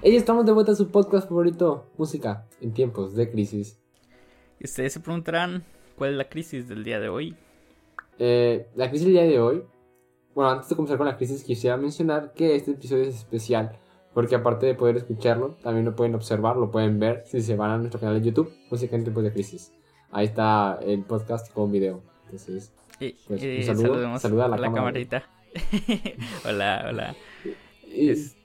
Hey, estamos de vuelta a su podcast favorito, música en tiempos de crisis. Y ustedes se preguntarán cuál es la crisis del día de hoy. Eh, la crisis del día de hoy, bueno, antes de comenzar con la crisis quisiera mencionar que este episodio es especial porque aparte de poder escucharlo, también lo pueden observar, lo pueden ver si se van a nuestro canal de YouTube, música en tiempos de crisis. Ahí está el podcast con video. Entonces, Y, pues, un saludo, saludemos saluda a la, a la cámara. camarita. hola, hola. Es-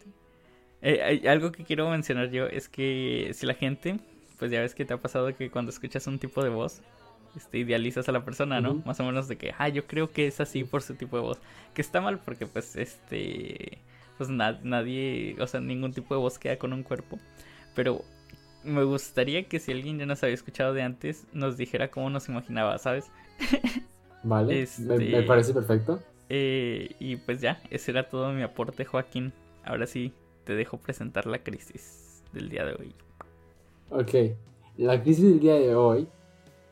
eh, hay algo que quiero mencionar yo es que si la gente, pues ya ves que te ha pasado que cuando escuchas un tipo de voz, este, idealizas a la persona, ¿no? Más o menos de que, ah, yo creo que es así por su tipo de voz. Que está mal porque, pues, este, pues na- nadie, o sea, ningún tipo de voz queda con un cuerpo. Pero me gustaría que si alguien ya nos había escuchado de antes, nos dijera cómo nos imaginaba, ¿sabes? Vale, me, este- me parece perfecto. Eh, y pues ya, ese era todo mi aporte, Joaquín. Ahora sí, te dejo presentar la crisis del día de hoy. Ok, la crisis del día de hoy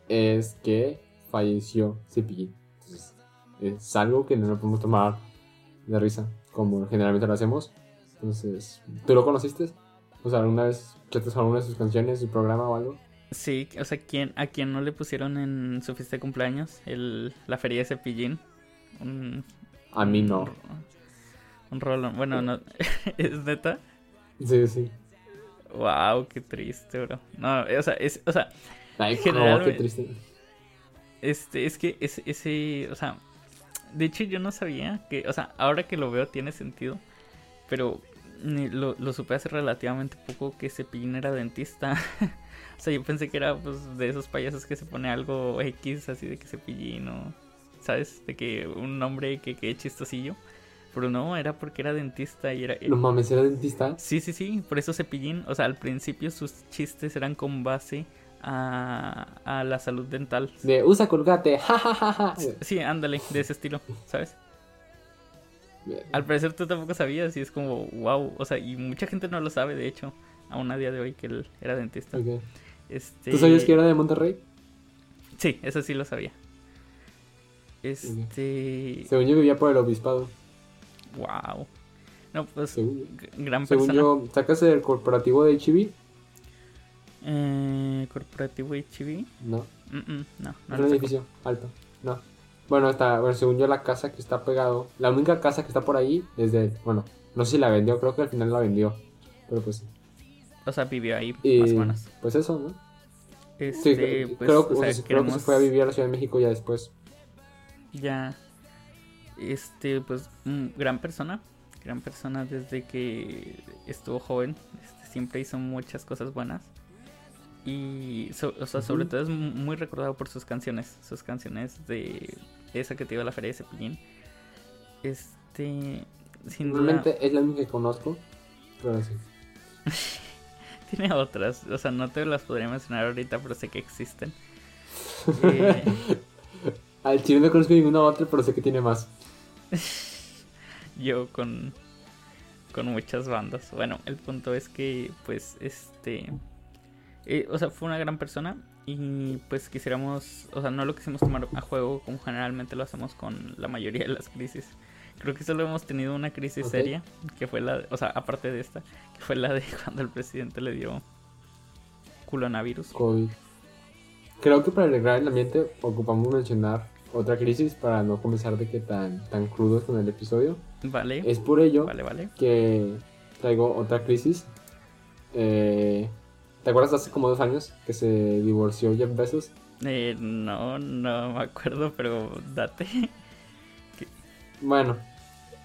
es que falleció Cepillín. Entonces, es algo que no lo podemos tomar de risa, como generalmente lo hacemos. Entonces, ¿tú lo conociste? O sea, ¿alguna vez escuchaste alguna de sus canciones, su programa o algo? Sí, o sea, ¿quién, ¿a quién no le pusieron en su fiesta de cumpleaños el, la feria de cepillín? Un, A mí no. Un, un rolón. Bueno, no. ¿Es neta? Sí, sí. Wow, qué triste, bro. No, o sea, es, o sea, Ay, no, Generalmente- qué triste. Este, es que ese, ese, o sea, de hecho yo no sabía que, o sea, ahora que lo veo tiene sentido, pero lo, lo supe hace relativamente poco que Cepillín era dentista. o sea, yo pensé que era pues de esos payasos que se pone algo X así de que Cepillín o, ¿sabes? De que un nombre que quede chistosillo. Pero no, era porque era dentista y era... No mames, era dentista. Sí, sí, sí, por eso Cepillín, o sea, al principio sus chistes eran con base a, a la salud dental. De usa colgate, jajajaja. Sí, ándale, de ese estilo, ¿sabes? Al parecer tú tampoco sabías y es como, wow, o sea, y mucha gente no lo sabe, de hecho, aún a día de hoy que él era dentista. Ok. Este... ¿Tú sabías que era de Monterrey? Sí, eso sí lo sabía. Este... Según yo vivía por el obispado. Wow. No, pues, Según, gran según persona. yo, ¿sacas el corporativo de HB? Eh, corporativo HB. No. Mm, mm, no, no es un edificio alto. No. Bueno, está, bueno, según yo, la casa que está pegado. La única casa que está por ahí es de. Bueno, no sé si la vendió, creo que al final la vendió. Pero pues. O sea, vivió ahí, Y, más o menos. Pues eso, ¿no? Este, sí, pues, creo, o que- sea, creo que se fue a vivir a la Ciudad de México ya después. ya este pues gran persona gran persona desde que estuvo joven este, siempre hizo muchas cosas buenas y so- o sea, sobre todo es mu- muy recordado por sus canciones sus canciones de esa que te iba a la feria de Cepillín este sin duda Realmente es la única que conozco. Pero sí. tiene otras o sea no te las podría mencionar ahorita pero sé que existen Eh, Al chile no conozco ninguna otra, pero sé que tiene más. yo con con muchas bandas. Bueno, el punto es que pues este eh, o sea, fue una gran persona y pues quisiéramos, o sea, no lo quisimos tomar a juego como generalmente lo hacemos con la mayoría de las crisis. Creo que solo hemos tenido una crisis seria, que fue la, o sea, aparte de esta, que fue la de cuando el presidente le dio coronavirus. COVID. Creo que para alegrar el ambiente ocupamos mencionar otra crisis para no comenzar de que tan, tan crudos con el episodio. Vale. Es por ello Vale, vale. que traigo otra crisis. Eh, ¿Te acuerdas de hace como dos años que se divorció Jeff Bezos? Eh, no, no me acuerdo, pero date. Bueno,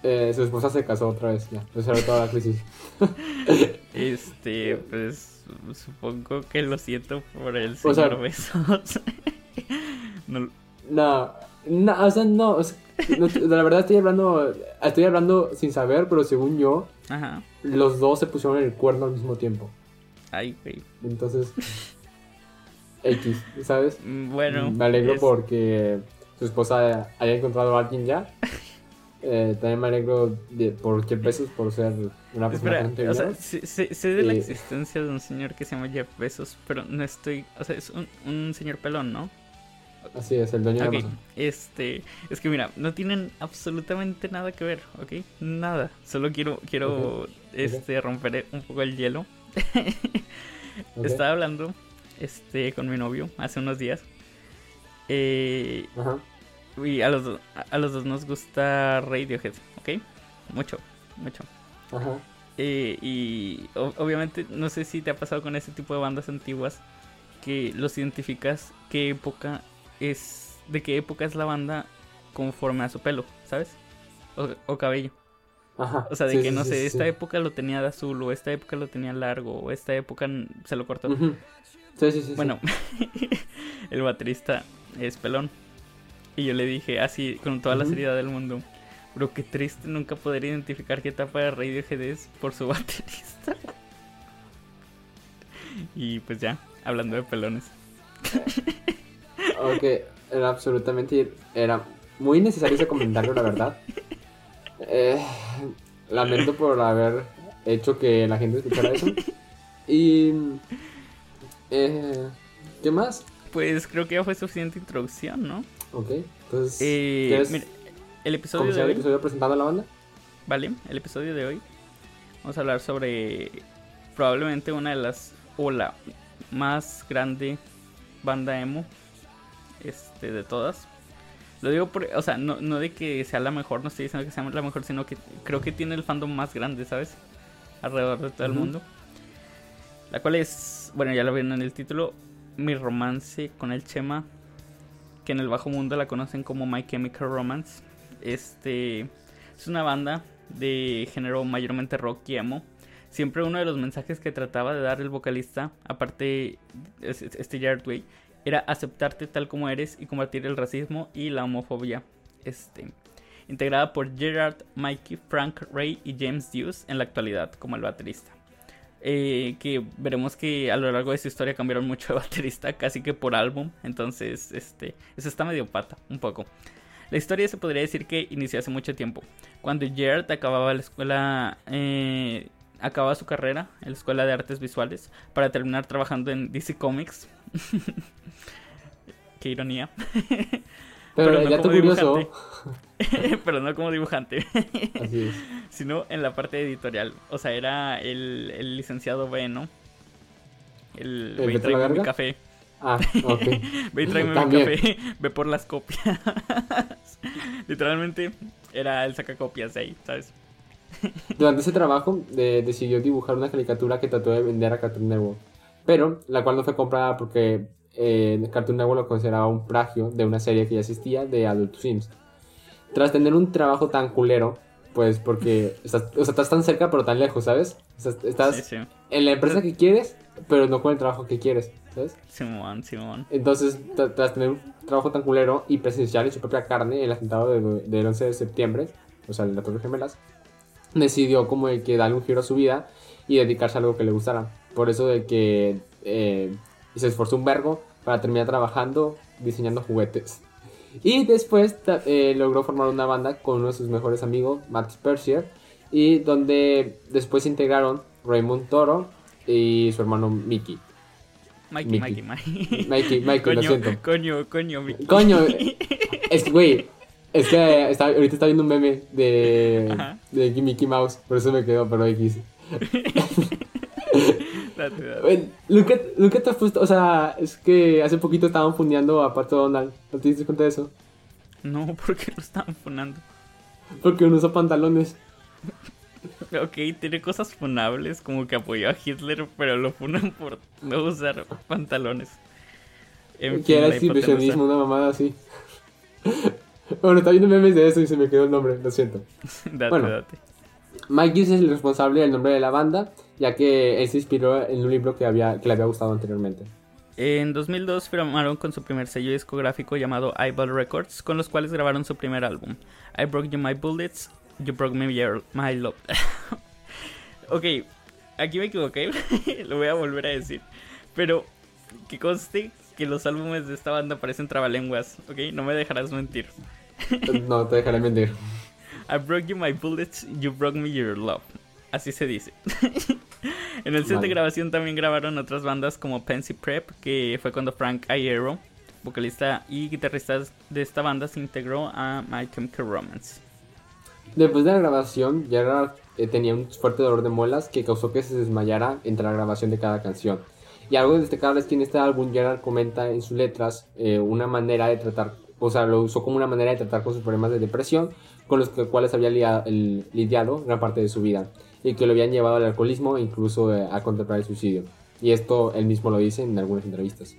eh, su esposa se casó otra vez, ya. Esa era toda la crisis. Este, pues supongo que lo siento por el O sea- señor Besos. No- No, no, o sea, no, o sea, no, La verdad estoy hablando, estoy hablando sin saber, pero según yo, Ajá. los dos se pusieron el cuerno al mismo tiempo. Ay, güey. Entonces, X, ¿sabes? Mm, Bueno. Me alegro es- porque su esposa haya encontrado a alguien ya. Eh, también me alegro de, por Jeff Bezos por ser una persona Espera, o sea, dinero. sé, sé- sé de la Eh, existencia de un señor que se llama Jeff Bezos, pero no estoy. O sea, es un, un señor pelón, ¿no? Así es, el dueño Ok, de Amazon. este, es que mira, no tienen absolutamente nada que ver, ¿ok? Nada, solo quiero, quiero, este, romper un poco el hielo. Estaba hablando, este, con mi novio hace unos días. Eh, Ajá. y a los, do- a- a los dos nos gusta Radiohead, ¿ok? Mucho, mucho. Ajá. Eh, y o- obviamente no sé si te ha pasado con ese tipo de bandas antiguas que los identificas qué época es, de qué época es la banda conforme a su pelo, ¿sabes? O, o cabello. Ajá. O sea, de Sí, que no sí, sé, sí, esta época lo tenía de azul, o esta época lo tenía largo, o esta época se lo cortó. Sí, sí, sí. sí. Bueno, el baterista es pelón. Y yo le dije así, con toda la seriedad del mundo, bro, qué triste nunca poder identificar qué etapa de Radiohead es por su baterista. y pues ya, hablando de pelones. Ok, era absolutamente. Era muy necesario ese comentario, la verdad. Eh, lamento por haber hecho que la gente escuchara eso. Y. Eh, ¿Qué más? Pues creo que ya fue suficiente introducción, ¿no? Ok, entonces. Eh, ¿Quieres mira, el episodio de comenzar el hoy, episodio presentando a la banda? ¿vale? El episodio de hoy vamos a hablar sobre probablemente una de las o la más grande banda emo este de todas. Lo digo por, o sea, no, no de que sea la mejor, no estoy diciendo que sea la mejor, sino que creo que tiene el fandom más grande, ¿sabes? Alrededor de todo el mundo. La cual es, bueno, ya lo vieron en el título, Mi romance con el Chema, que en el bajo mundo la conocen como My Chemical Romance. Este es una banda de género mayormente rock y emo. Siempre uno de los mensajes que trataba de dar el vocalista, aparte es- es- este Jared Way, era aceptarte tal como eres y combatir el racismo y la homofobia. Este, integrada por Gerard, Mikey, Frank, Ray y James Hughes en la actualidad como el baterista. Eh, que veremos que a lo largo de su historia cambiaron mucho de baterista, casi que por álbum. Entonces, este, eso está medio pata, un poco. La historia se podría decir que inició hace mucho tiempo. Cuando Jared acababa la escuela, eh, acababa su carrera en la escuela de artes visuales para terminar trabajando en DC Comics. Qué ironía. Pero, Pero no como curioso. Pero no como dibujante. Así es. sino en la parte editorial. O sea, era el, el licenciado B, ¿no? El, ¿El ve y tráeme mi café. Ah, ok. Ve y tráeme mi café. Ve por las copias. Literalmente era el sacacopias de ahí, ¿sabes? Durante ese trabajo eh, decidió dibujar una caricatura que trató de vender a Cartoon Network, pero la cual no fue comprada porque eh, Cartoon Network lo consideraba un plagio de una serie que ya existía de Adult Sims. Tras tener un trabajo tan culero, pues porque estás, o sea, estás tan cerca pero tan lejos, ¿sabes? Estás Sí, sí. en la empresa que quieres, pero no con el trabajo que quieres, ¿sabes? Simón, Simón. Entonces, tra- tras tener un trabajo tan culero y presenciar en su propia carne el atentado de- del 11 de septiembre, o sea, las Torres Gemelas, decidió como de que darle un giro a su vida y dedicarse a algo que le gustara. Por eso de que eh, se esforzó un vergo para terminar trabajando diseñando juguetes. Y después eh, logró formar una banda con uno de sus mejores amigos, Matt Spersier, y donde después se integraron Raymond Toro y su hermano Mickey. Mikey, Mickey. Mikey, Mikey. Mikey, Mikey, lo coño, siento. coño, coño, Mickey. Coño, es güey, es que está- ahorita está viendo un meme de, Ajá. de Mickey Mouse, por eso me quedo, pero X. Date, date. Te has puesto, o sea, es que hace poquito estaban fundeando a Pato Donald, ¿no te diste cuenta de eso? No, porque lo estaban funando. Porque uno usa pantalones. Ok, tiene cosas funables, como que apoyó a Hitler, pero lo funan por no usar pantalones. En que era exhibicionismo, una mamada así. Bueno, está viendo memes de eso y se me quedó el nombre, lo siento. Date, Bueno. date. Mike Gibbs es el responsable del nombre de la banda, ya que él se inspiró en un libro que, había, que le había gustado anteriormente. En 2002 firmaron con su primer sello discográfico llamado Eyeball Records, con los cuales grabaron su primer álbum, I Broke You My Bullets, You Broke Me Your, My Love. ok, aquí me equivoqué, lo voy a volver a decir, pero que conste que los álbumes de esta banda parecen trabalenguas, ok, no me dejarás mentir. No, te dejaré mentir. I broke you my bullets, you broke me your love. Así se dice. en el set de Vale. grabación también grabaron otras bandas como Pansy Prep, que fue cuando Frank Iero vocalista y guitarrista de esta banda, se integró a My Chemical Romance. Después de la grabación, Gerard eh, tenía un fuerte dolor de muelas que causó que se desmayara entre la grabación de cada canción. Y algo destacable es que en este álbum Gerard comenta en sus letras eh, una manera de tratar, o sea, lo usó como una manera de tratar con sus problemas de depresión, con los que, cuales había lidiado gran parte de su vida, y que lo habían llevado al alcoholismo e incluso eh, a contemplar el suicidio. Y esto él mismo lo dice en algunas entrevistas.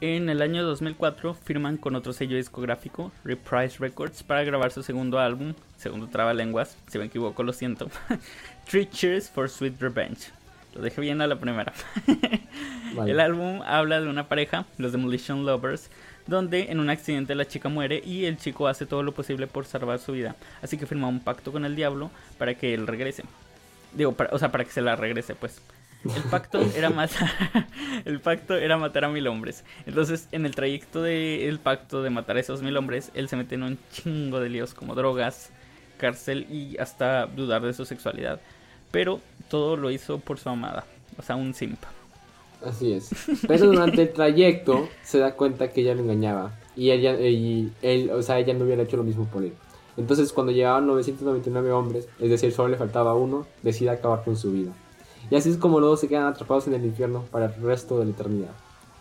En el año 2004 firman con otro sello discográfico, Reprise Records, para grabar su segundo álbum, segundo trabalenguas, si me equivoco lo siento, Three Cheers for Sweet Revenge. Lo dejé bien a la primera. El álbum habla de una pareja, los Demolition Lovers, donde en un accidente la chica muere y el chico hace todo lo posible por salvar su vida. Así que firma un pacto con el diablo para que él regrese. Digo, o sea, para que se la regrese, pues. El pacto era matar, el pacto era matar a mil hombres. Entonces, en el trayecto del pacto de matar a esos mil hombres, él se mete en un chingo de líos como drogas, cárcel y hasta dudar de su sexualidad. Pero todo lo hizo por su amada, o sea, un simp. Así es. Pero durante el trayecto se da cuenta que ella lo engañaba y ella y él, o sea, ella no hubiera hecho lo mismo por él. Entonces, cuando llegaban 999 hombres, es decir, solo le faltaba uno, decide acabar con su vida. Y así es como luego se quedan atrapados en el infierno para el resto de la eternidad.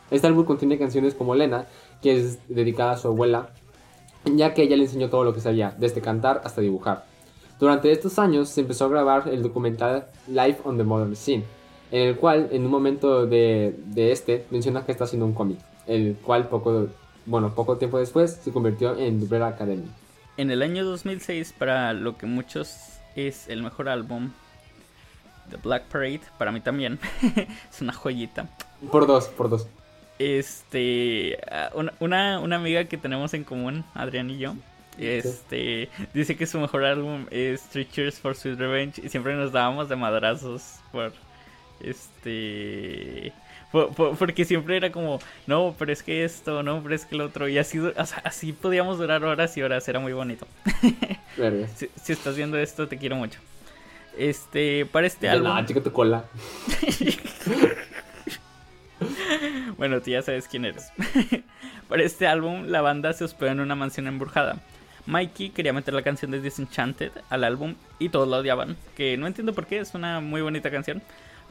Este álbum contiene canciones como Lena, que es dedicada a su abuela, ya que ella le enseñó todo lo que sabía, desde cantar hasta dibujar. Durante estos años se empezó a grabar el documental Life on the Modern Scene, en el cual en un momento de, este menciona que está haciendo un cómic, el cual poco, bueno, poco tiempo después se convirtió en Umbrella Academy. En el año 2006, para lo que muchos es el mejor álbum, The Black Parade, para mí también, es una joyita. Por dos, por dos. Este, una, una amiga que tenemos en común, Adrián y yo, este dice que su mejor álbum es Three Cheers for Sweet Revenge y siempre nos dábamos de madrazos por este porque siempre era como no pero es que esto no pero es que el otro y así así podíamos durar horas y horas era muy bonito. Si, si, estás viendo esto te quiero mucho. Este para este álbum chica tu cola. Bueno tú ya sabes quién eres. Para este álbum la banda se hospedó en una mansión embrujada. Mikey quería meter la canción de Disenchanted al álbum y todos la odiaban, que no entiendo por qué, es una muy bonita canción.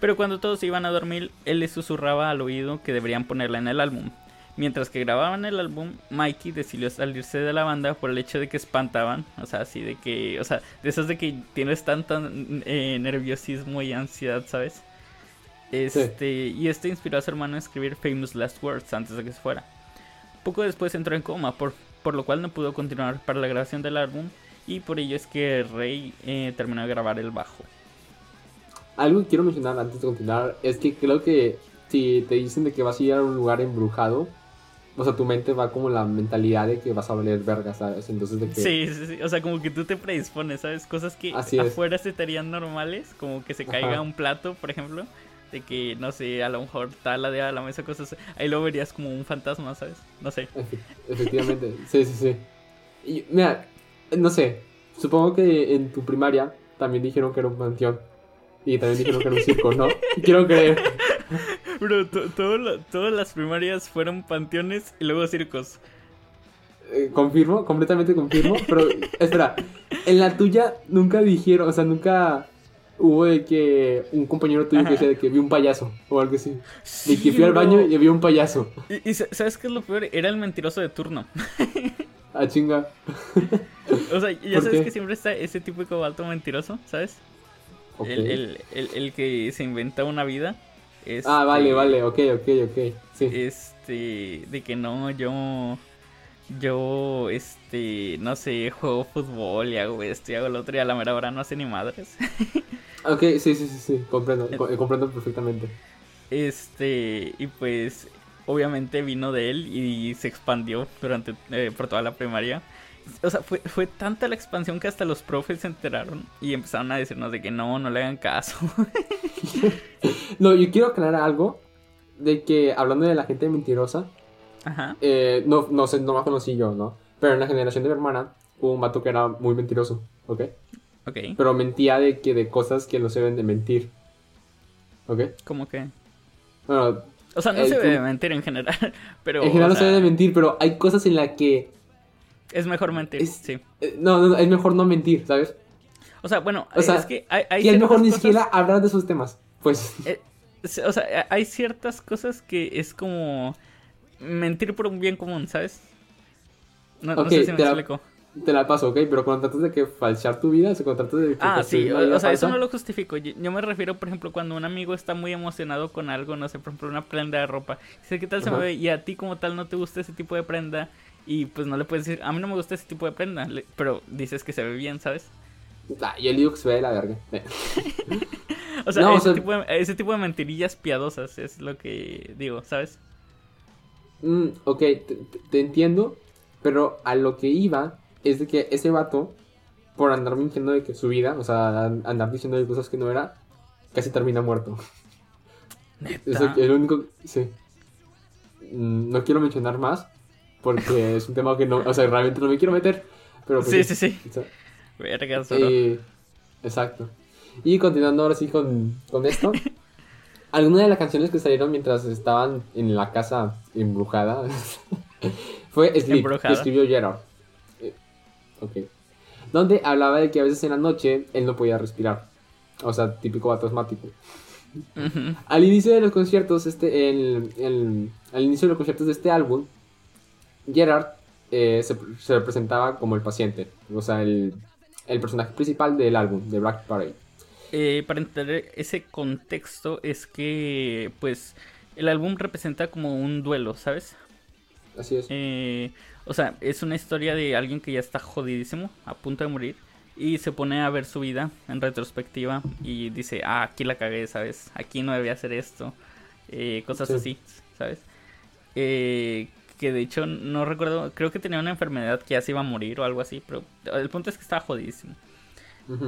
Pero cuando todos iban a dormir, él les susurraba al oído que deberían ponerla en el álbum. Mientras que grababan el álbum, Mikey decidió salirse de la banda por el hecho de que espantaban, o sea, así de que, o sea, de esos de que tienes tanto eh, nerviosismo y ansiedad, ¿sabes? Este, y esto inspiró a su hermano a escribir Famous Last Words antes de que se fuera. Poco después entró en coma por por lo cual no pudo continuar para la grabación del álbum y por ello es que Rey eh, terminó de grabar el bajo. Algo que quiero mencionar antes de continuar es que creo que si te dicen de que vas a ir a un lugar embrujado, o sea, tu mente va como la mentalidad de que vas a valer verga, ¿sabes? Entonces de que... Sí, sí, sí, o sea, como que tú te predispones, ¿sabes? Cosas que afuera se estarían normales, como que se caiga un plato, por ejemplo, de que, no sé, a lo mejor tal la de a la mesa, cosas Ahí lo verías como un fantasma, ¿sabes? No sé. efectivamente, sí, sí, sí. Y mira, no sé, supongo que en tu primaria también dijeron que era un panteón. Y también dijeron que era un circo, ¿no? Quiero creer. Bro, todas las primarias fueron panteones y luego circos. Eh, confirmo, completamente confirmo. Pero, espera, en la tuya nunca dijeron, o sea, nunca hubo de que un compañero tuyo que decía de que vio un payaso o algo así. de que fui al baño y vio un payaso. Y, ¿sabes qué es lo peor? Era el mentiroso de turno. ah, chinga. o sea, ya sabes que siempre está ese tipo de cobalto mentiroso, ¿sabes? El, el, que se inventa una vida. ah, vale, vale, ok, ok, ok. Sí. Este, de que no, yo yo, este, no sé, juego fútbol y hago esto y hago lo otro y a la mera hora no hace ni madres. ok, sí, sí, sí, sí, comprendo, comprendo perfectamente. Este, y pues, obviamente vino de él y se expandió durante, eh, por toda la primaria. O sea, fue, fue tanta la expansión que hasta los profes se enteraron y empezaron a decirnos de que no, no le hagan caso. no, yo quiero aclarar algo de que, hablando de la gente mentirosa, Ajá. Eh, no, no sé, no más conocí yo, ¿no? Pero en la generación de mi hermana hubo un vato que era muy mentiroso, ¿ok? Ok. Pero mentía de que de cosas que no se deben de mentir. ¿Ok? ¿Cómo que? Bueno, O sea, no se debe mentir en general, pero... en general o no se debe mentir, pero hay cosas en las que... Es mejor mentir, Es- sí. eh, No, no, no, es mejor no mentir, ¿sabes? O sea, bueno, O sea, es que hay, hay y es mejor ni cosas- siquiera hablar de esos temas. Pues, eh, o sea, hay ciertas cosas que es como mentir por un bien común, ¿sabes? No, no Ok, sé si me te la- explico. te la paso, ¿ok? Pero cuando tratas de que falsear tu vida, o cuando tratas de que Ah, sí, o, sea, eso no lo justifico. Yo, yo me refiero, por ejemplo, cuando un amigo está muy emocionado con algo, no sé, por ejemplo, una prenda de ropa. Dice, ¿qué tal se me ve? Y a ti como tal no te gusta ese tipo de prenda. Y pues no le puedes decir, a mí no me gusta ese tipo de prenda. pero dices que se ve bien, ¿sabes? Ah, yo le digo que se ve de la verga. Eh. O sea, No, o ese, sea- tipo de, ese tipo de mentirillas piadosas es lo que digo, ¿sabes? Mm, ok, te, te- entiendo, pero a lo que iba es de que ese vato, por andar mintiendo de que su vida, o sea, an- andar diciendo de cosas que no era, casi termina muerto. Neta. es lo único, sí. Mm, No quiero mencionar más, porque es un tema que no, o sea, realmente no me quiero meter, pero... pues Sí, sí, sí. Sea, Verga. Eh, exacto. Y continuando ahora sí con, con esto. Algunas de las canciones que salieron mientras estaban en la casa embrujada fue Sleep, que escribió Gerard. Eh, ok. Donde hablaba de que a veces en la noche él no podía respirar. O sea, típico vato asmático. Ujú. Al inicio de los conciertos, este, el, el- al inicio de los conciertos de este álbum, Gerard eh, se, se presentaba como el paciente, o sea, el, el personaje principal del álbum, de Black Parade. Eh, para entender ese contexto es que, pues, el álbum representa como un duelo, ¿sabes? Así es. Eh, o sea, es una historia de alguien que ya está jodidísimo, a punto de morir, y se pone a ver su vida en retrospectiva y dice, ah, aquí la cagué, ¿sabes? Aquí no debía hacer esto, eh, cosas Sí. así, ¿sabes? Eh, que de hecho no recuerdo, creo que tenía una enfermedad que ya se iba a morir o algo así, pero el punto es que estaba jodidísimo.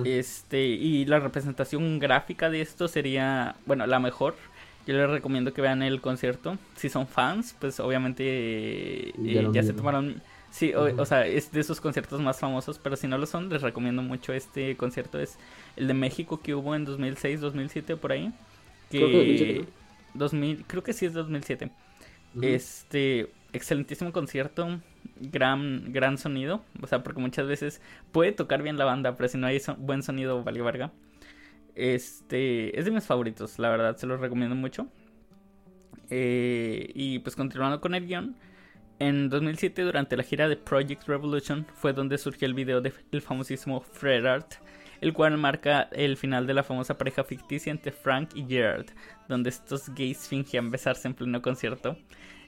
Este, y la representación gráfica de esto sería, bueno, la mejor. Yo les recomiendo que vean el concierto. Si son fans, pues obviamente eh, Ya ya se tomaron... Sí, o, sea, es de esos conciertos más famosos, pero si no lo son, les recomiendo mucho este concierto. Es el de México que hubo en 2006, 2007, por ahí. Que... Creo que 2007, ¿no? 2000, creo que sí es 2007. Ujú. Este, excelentísimo concierto, gran, gran sonido, o sea, porque muchas veces puede tocar bien la banda, pero si no hay buen sonido, vale verga. Este, es de mis favoritos, la verdad, se los recomiendo mucho. Eh, y pues continuando con el guion, en 2007 durante la gira de Project Revolution fue donde surgió el video del famosísimo Fred Art, el cual marca el final de la famosa pareja ficticia entre Frank y Gerard, donde estos gays fingían besarse en pleno concierto.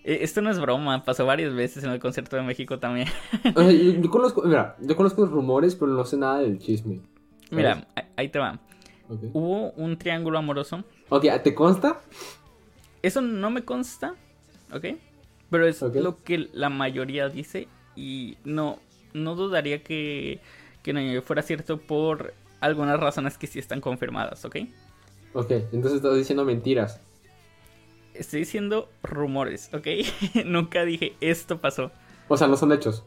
Eh, esto no es broma, pasó varias veces en el concierto de México también. O sea, yo, yo conozco, mira, yo conozco rumores, pero no sé nada del chisme. ¿sabes? Mira, ahí- te va. Hubo un triángulo amoroso. Ok, ¿te consta? Eso no me consta, ¿ok? Pero es lo que la mayoría dice y no, no dudaría que, que no fuera cierto por algunas razones que sí están confirmadas, ¿ok? Ok, entonces estás diciendo mentiras. Estoy diciendo rumores, ¿ok? Nunca dije esto pasó. O sea, no son hechos.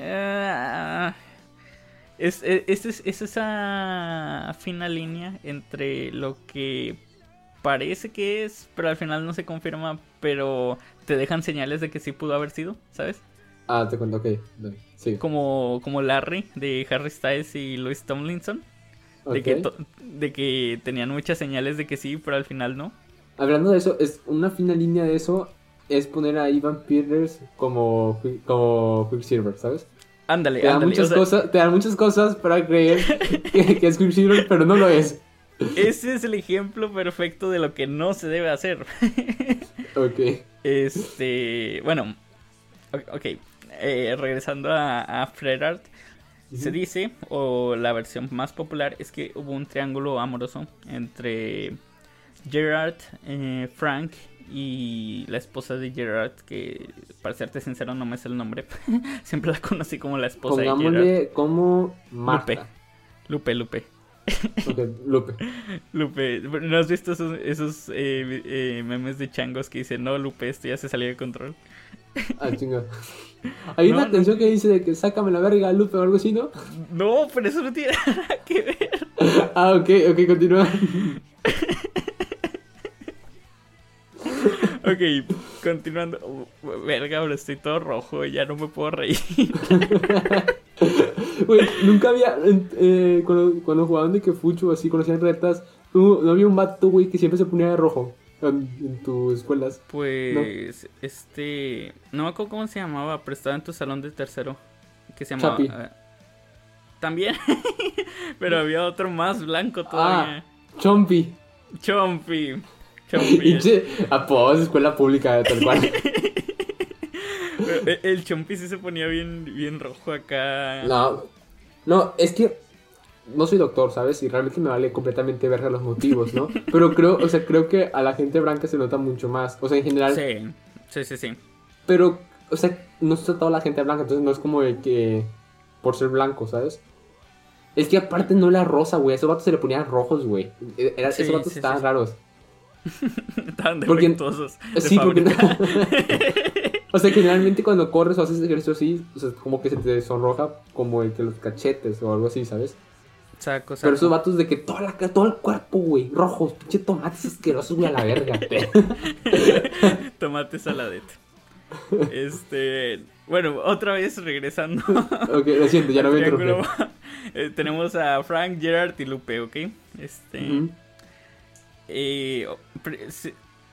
Ah, es, es, es- es- es esa fina línea entre lo que parece que es, pero al final no se confirma, pero te dejan señales de que sí pudo haber sido, ¿sabes? Ah, te cuento, ok. Sigue. Como, como Larry de Harry Styles y Louis Tomlinson, de, que de que tenían muchas señales de que sí, pero al final no. Hablando de eso, es una fina línea de eso es poner a Ivan Peters como, como Quicksilver, ¿sabes? Ándale, Te dan, ándale. o muchas sea, cosas, te dan muchas cosas para creer que, que es Quicksilver, pero no lo es. ese es el ejemplo perfecto de lo que no se debe hacer. Ok. Este, bueno, ok, eh, regresando a, a Fred Art, se dice, o la versión más popular, es que hubo un triángulo amoroso entre Gerard, eh, Frank y la esposa de Gerard, que para serte sincero no me sé el nombre, siempre la conocí como la esposa de Gerard. Pongámosle como Marta. Lupe, Lupe. Ok, Lupe. Lupe, ¿no has visto esos, esos eh, eh, memes de changos que dicen, no, Lupe, esto ya se salió de control? Ah, chinga. Hay una no. canción que dice de que sácame la verga, Lupe, o algo así, ¿no? No, pero eso no tiene nada que ver. Ah, ok, ok, continúa. Ok, continuando. Uh, verga, ahora estoy todo rojo, ya no me puedo reír. Güey, nunca había. Eh, cuando, cuando jugaban de que fucho así, cuando hacían retas, no, no había un vato, güey, que siempre se ponía de rojo en, en tus escuelas. Pues, este. No me acuerdo cómo se llamaba, pero estaba en tu salón de tercero. Que se llamaba. Chapi. eh, También. pero había otro más blanco todavía. Ah, Chompi. Chompi. Pinche apodos de escuela pública, tal cual. Pero El, Chompi sí se ponía bien, bien rojo acá. No, no, es que no soy doctor, ¿sabes? Y realmente me vale completamente verga los motivos, ¿no? Pero creo, o sea, creo que a la gente blanca se nota mucho más. O sea, en general. Sí, sí, sí, sí. Pero, o sea, no está toda la gente blanca, entonces no es como de que por ser blanco, ¿sabes? Es que aparte no era rosa, güey. A esos vatos se le ponían rojos, güey. Era, Sí, esos vatos sí, estaban sí. raros. Porque- defectuosos. de Sí, porque fábrica. O sea, generalmente cuando corres o haces ejercicio así, o sea, como que se te sonroja como el que los cachetes o algo así, ¿sabes? Saco, saco. Pero esos vatos de que toda la, todo el cuerpo, güey, rojos, pinche tomates asquerosos, güey, a la verga. Tomate saladete. Este. Bueno, otra vez regresando. ok, lo siento, ya no me interrumpí. eh, tenemos a Frank, Gerard y Lupe, ¿ok? Este. Eh,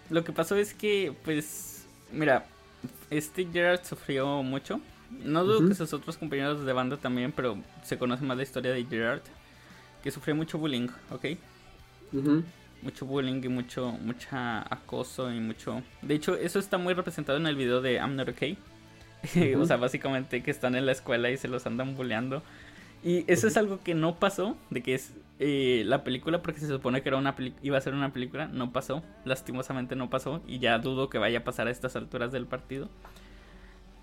lo que pasó es que, pues. Mira, este Gerard sufrió mucho. No dudo que sus otros compañeros de banda también, pero se conoce más la historia de Gerard. Que sufrió mucho bullying, ¿ok? ujú. mucho bullying y mucho mucha acoso y mucho de hecho eso está muy representado en el video de I'm Not Okay o sea básicamente que están en la escuela y se los andan bulleando y eso es algo que no pasó de que es eh, la película porque se supone que era una iba a ser una película no pasó lastimosamente no pasó y ya dudo que vaya a pasar a estas alturas del partido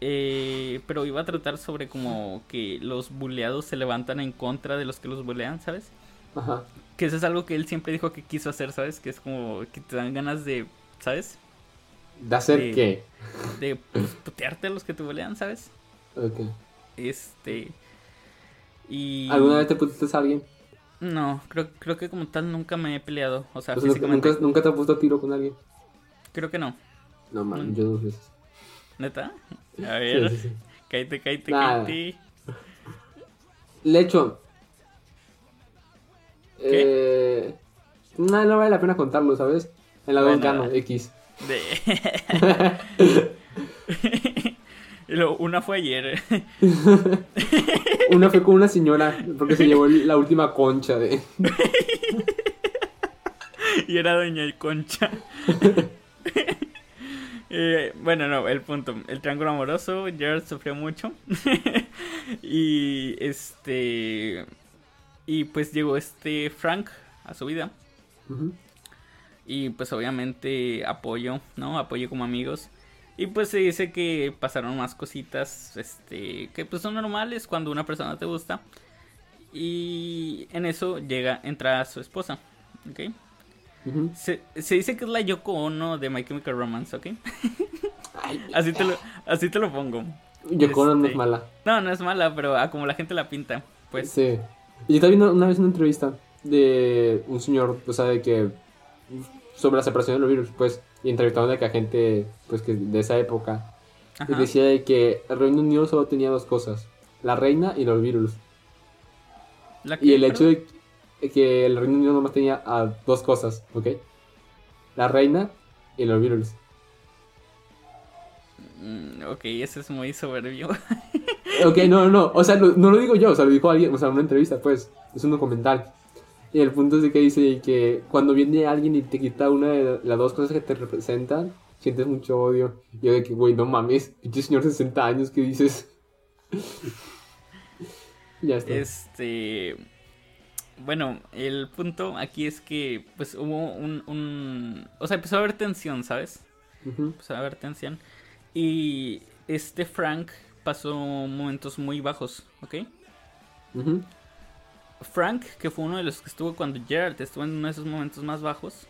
Eh, pero iba a tratar sobre como que los bulleados se levantan en contra de los que los bullean, ¿sabes? Ajá. Que eso es algo que él siempre dijo que quiso hacer, ¿sabes? Que es como que te dan ganas de, ¿sabes? ¿De hacer qué? De pues, putearte a los que te bolean, ¿sabes? Ok. Este. Y. ¿Alguna vez te pusiste a alguien? No, creo, creo que como tal nunca me he peleado. O sea, O sea, ¿nunca, físicamente. nunca, nunca te has puesto a tiro con alguien? Creo que no. No, man, Mm. yo dos veces. ¿Neta? A ver, sí, sí. cállate, cállate, Nada. cállate. De hecho. ¿Qué? Eh, no, no vale la pena contarlo, ¿sabes? En la 2 Bueno. X. De. Una fue ayer. Una fue con una señora porque se llevó la última concha de. y era Doña Concha. Eh, bueno, no, el punto. El triángulo amoroso, Jared sufrió mucho. y este. Y pues llegó este Frank a su vida. Y pues obviamente apoyo, ¿no? Apoyo como amigos. Y pues se dice que pasaron más cositas, este, que pues son normales cuando una persona te gusta. Y en eso llega, entra su esposa, ¿ok? Se, se dice que es la Yoko Ono de My Chemical Romance, ¿ok? Ay, Así te lo, así te lo pongo. Yoko Ono no es Este, mala. No, no es mala, pero como la gente la pinta, pues. Sí. Y yo estaba viendo una vez una entrevista de un señor, o sea, de que. sobre la separación de los virus, pues. Y entrevistaron de que a gente, pues, que de esa época. Y decía de que el Reino Unido solo tenía dos cosas: la reina y los virus. ¿La Y el hecho de que el Reino Unido nomás tenía a dos cosas, ¿ok? La reina y los virus. Mm, ok, eso es muy soberbio. Ok, no, no, no, o sea, lo- no lo digo yo, o sea, lo dijo alguien, o sea, en una entrevista, pues, es un documental. Y el punto es de que dice que cuando viene alguien y te quita una de las dos cosas que te representan, sientes mucho odio. Y yo de que, güey, no mames, pinche señor de 60 años, ¿qué dices? ya está. Este. Bueno, el punto aquí es que, pues hubo un, un. O sea, empezó a haber tensión, ¿sabes? Empezó a haber tensión. Y este Frank pasó momentos muy bajos, ¿ok? ujú, Frank, que fue uno de los que estuvo cuando Gerard estuvo en uno de esos momentos más bajos.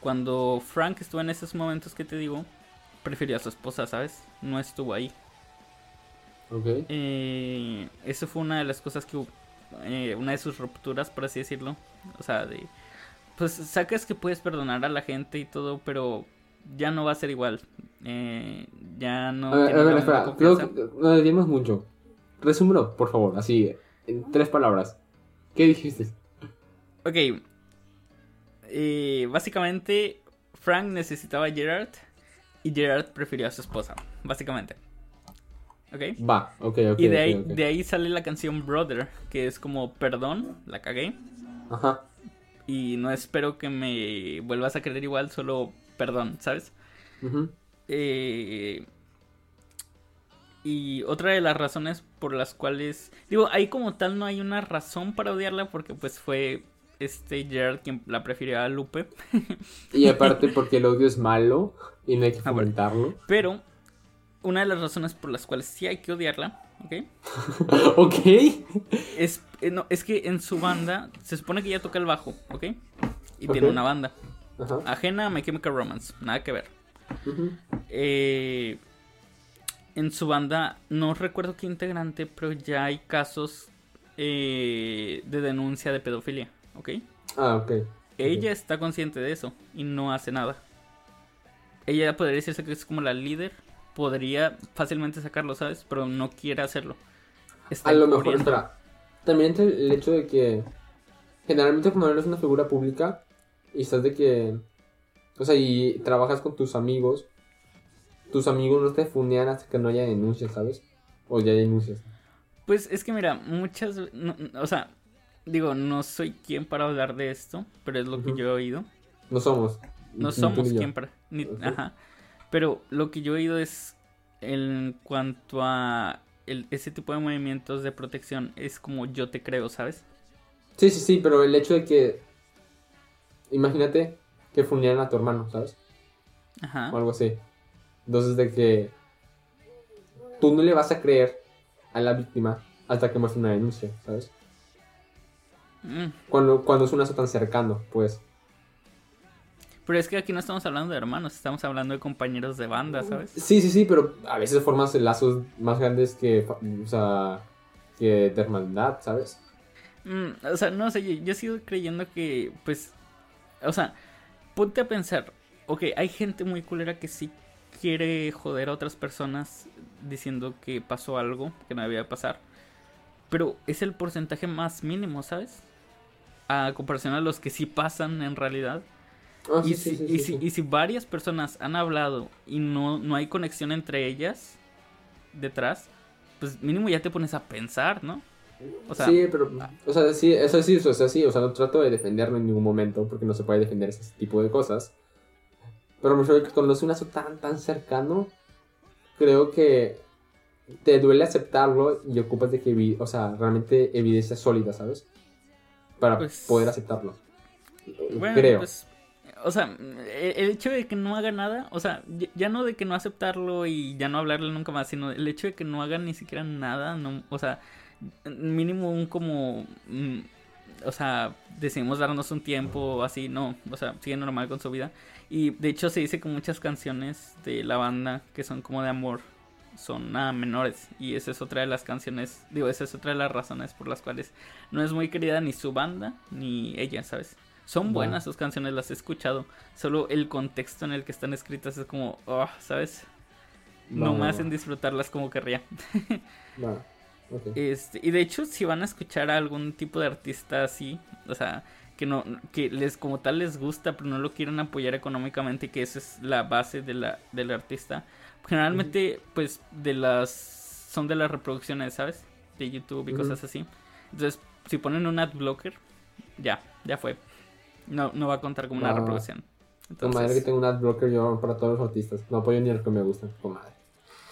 Cuando Frank estuvo en esos momentos que te digo, prefirió a su esposa, ¿sabes? No estuvo ahí. Ok. Eh, eso fue una de las cosas que eh, una de sus rupturas, por así decirlo. O sea, de, pues sacas que puedes perdonar a la gente y todo, pero ya no va a ser igual. Eh, ya no. A ver, ver, espera. Creo que nos desviamos mucho. Resúmelo, por favor, así, en tres palabras. ¿Qué dijiste? Ok. Eh, básicamente, Frank necesitaba a Gerard y Gerard prefirió a su esposa. Básicamente. Ok. Va, ok, ok. y de ahí, ok. de ahí sale la canción Brother, que es como perdón, la cagué. Ajá. Y no espero que me vuelvas a querer igual, solo perdón, ¿sabes? ujú. Eh, y otra de las razones por las cuales. Digo, ahí como tal no hay una razón para odiarla, porque pues fue este Gerard quien la prefirió a Lupe. Y aparte porque el odio es malo y no hay que Ah, fomentarlo. Pero una de las razones por las cuales sí hay que odiarla, ¿ok? ok. Es, eh, no, es que en su banda se supone que ella toca el bajo, ¿ok? Y tiene una banda. Ajá. Ajena a My Chemical Romance, nada que ver. Eh, en su banda, no recuerdo qué integrante, pero ya hay casos eh, de denuncia de pedofilia, ¿ok? Ah, ok. Ella está consciente de eso y no hace nada. Ella podría decirse que es como la líder, podría fácilmente sacarlo, ¿sabes? Pero no quiere hacerlo. Está A lo mejor, espera. También el hecho de que generalmente cuando eres una figura pública y estás de que, o sea, y trabajas con tus amigos, tus amigos no te funean hasta que no haya denuncias, ¿sabes? O ya hay denuncias. Pues es que mira, muchas, no- o sea, digo, no soy quien para hablar de esto, pero es lo que yo he oído. No somos. No somos quien para, ni- ajá. Pero lo que yo he oído es en cuanto a el- ese tipo de movimientos de protección es como yo te creo, ¿sabes? Sí, sí, sí, pero el hecho de que, imagínate que funearan a tu hermano, ¿sabes? Ajá. o algo así. Entonces de que tú no le vas a creer a la víctima hasta que muestre una denuncia, ¿sabes? Mm. Cuando, cuando es un lazo tan cercano, pues. Pero es que aquí no estamos hablando de hermanos, estamos hablando de compañeros de banda, ¿sabes? Sí, sí, sí, pero a veces formas lazos más grandes que, o sea, que de hermandad, ¿sabes? Mm, o sea, no sé, yo, yo sigo creyendo que, pues, o sea, ponte a pensar, ok, hay gente muy culera que sí quiere joder a otras personas diciendo que pasó algo que no debía pasar, pero es el porcentaje más mínimo, ¿sabes? A comparación a los que sí pasan en realidad. Ah, y, sí, si, sí, y, sí, si, sí. y si varias personas han hablado y no, no hay conexión entre ellas detrás, pues mínimo ya te pones a pensar, ¿no? O sea, sí, pero, o sea, sí, eso sí, o sea, sí, o sea, no trato de defenderlo en ningún momento porque no se puede defender ese tipo de cosas. Pero me refiero a que es un lazo tan, tan cercano, creo que te duele aceptarlo y ocupas de que, o sea, realmente evidencia sólida, ¿sabes? Para Pues- poder aceptarlo. Bueno, creo. pues, o sea, el, hecho de que no haga nada, o sea, ya, ya no de que no aceptarlo y ya no hablarle nunca más, sino el hecho de que no haga ni siquiera nada, no, o sea, mínimo un como, mm, o sea, decidimos darnos un tiempo así, no, o sea, sigue normal con su vida. Y de hecho se dice que muchas canciones de la banda que son como de amor son nada menores. Y esa es otra de las canciones, digo, esa es otra de las razones por las cuales no es muy querida ni su banda ni ella, ¿sabes? Son buenas sus canciones, las he escuchado. Solo el contexto en el que están escritas es como, oh, ¿sabes? No Va, me hacen disfrutarlas como querría. Ok. Este, y de hecho, si van a escuchar a algún tipo de artista así, o sea, que no, que les como tal les gusta, pero no lo quieren apoyar económicamente, que esa es la base de la, del artista. Generalmente, pues, de las, son de las reproducciones, ¿sabes? De YouTube y Ujú. cosas así. Entonces, si ponen un ad blocker, ya, ya fue. No, no va a contar como una va, va. reproducción. Con madre que Entonces, tengo un adblocker yo para todos los artistas. No apoyo ni al que me gusta. Con madre.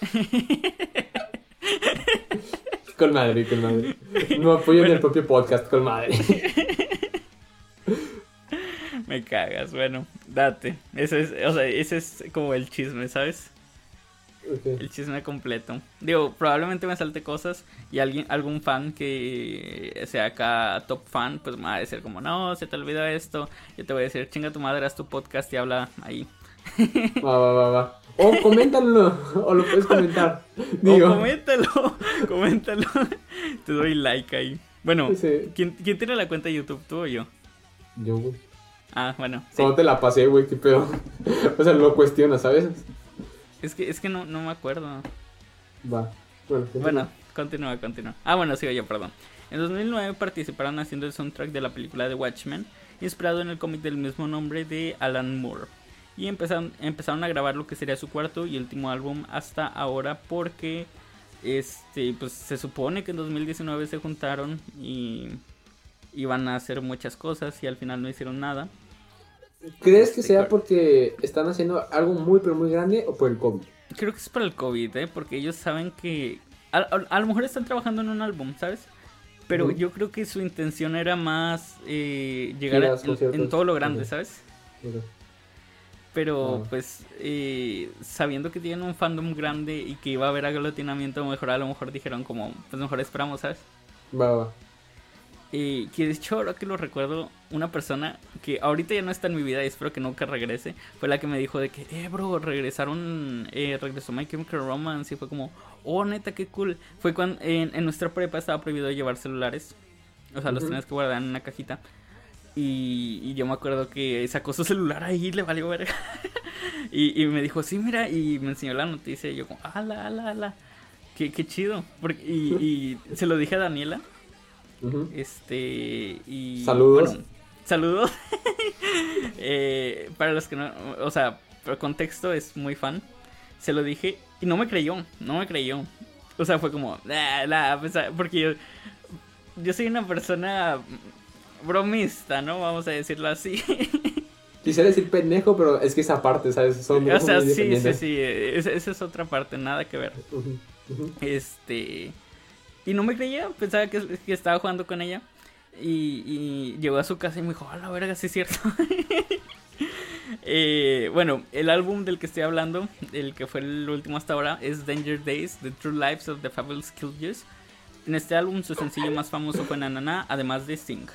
con madre, con madre. No apoyo ni el propio podcast. Con madre. me cagas, bueno, date. Ese es, o sea, ese es como el chisme, ¿sabes? El chisme completo. Digo, probablemente me salte cosas y alguien, algún fan que sea acá top fan, pues me va a decir como, no, se te olvidó esto. Yo te voy a decir, chinga tu madre, haz tu podcast y habla ahí. Va, va, va, va. O coméntalo. O lo puedes comentar. Digo. O coméntalo, coméntalo. te doy like ahí. Bueno, Sí. ¿quién, quién tiene la cuenta de YouTube, tú o yo? Yo, güey. Ah, bueno, sí. ¿Cómo te la pasé, güey? ¿Qué pedo? o sea, lo cuestiona, ¿sabes? Es que, es que no, no me acuerdo. Va. Bueno, continúa. Bueno, continúa, continúa. Ah, bueno, sigo yo, perdón. En 2009 participaron haciendo el soundtrack de la película The Watchmen, inspirado en el cómic del mismo nombre de Alan Moore. Y empezaron, empezaron a grabar lo que sería su cuarto y último álbum hasta ahora porque este pues se supone que en 2019 se juntaron y iban a hacer muchas cosas y al final no hicieron nada. ¿Crees que sea porque están haciendo algo muy, pero muy grande o por el COVID? Creo que es para el COVID, ¿eh? Porque ellos saben que... A, a- a lo mejor están trabajando en un álbum, ¿sabes? Pero yo creo que su intención era más eh, llegar a- en, todo lo grande. ¿sabes? Ok. Pero Ah. pues eh, sabiendo que tienen un fandom grande y que iba a haber aglutinamiento, mejor a lo mejor dijeron como, pues mejor esperamos, ¿sabes? Va, va. Eh, que de hecho ahora que lo recuerdo, una persona que ahorita ya no está en mi vida y espero que nunca regrese, fue la que me dijo de que, eh, bro, regresaron, eh, regresó My Chemical Romance y fue como, oh, neta, qué cool. Fue cuando en, en nuestra prepa estaba prohibido llevar celulares, o sea, los tenías que guardar en una cajita. Y, y yo me acuerdo que sacó su celular ahí le valió verga. y, y me dijo, sí, mira, y me enseñó la noticia y yo como, ala, ala, ala. Qué, qué chido. Porque, y, y se lo dije a Daniela. Este. Y. Saludos. bueno, saludos. Eh, para los que no. O sea, por contexto es muy fan. Se lo dije y no me creyó. No me creyó. O sea, fue como. "Ah, la", pues, ah, porque yo. Yo soy una persona bromista, ¿no? Vamos a decirlo así. Quisiera decir pendejo, pero es que esa parte, ¿sabes? Son o sea, sí, sí, sí. Esa, esa es otra parte, nada que ver. Este. Y no me creía, pensaba que, estaba jugando con ella. Y, y llegó a su casa y me dijo, a la verga, sí es cierto. Eh, bueno, el álbum del que estoy hablando, el que fue el último hasta ahora, es Danger Days, The True Lives of the Fabulous Killers. En este álbum su sencillo más famoso fue Nanana, además de Sing.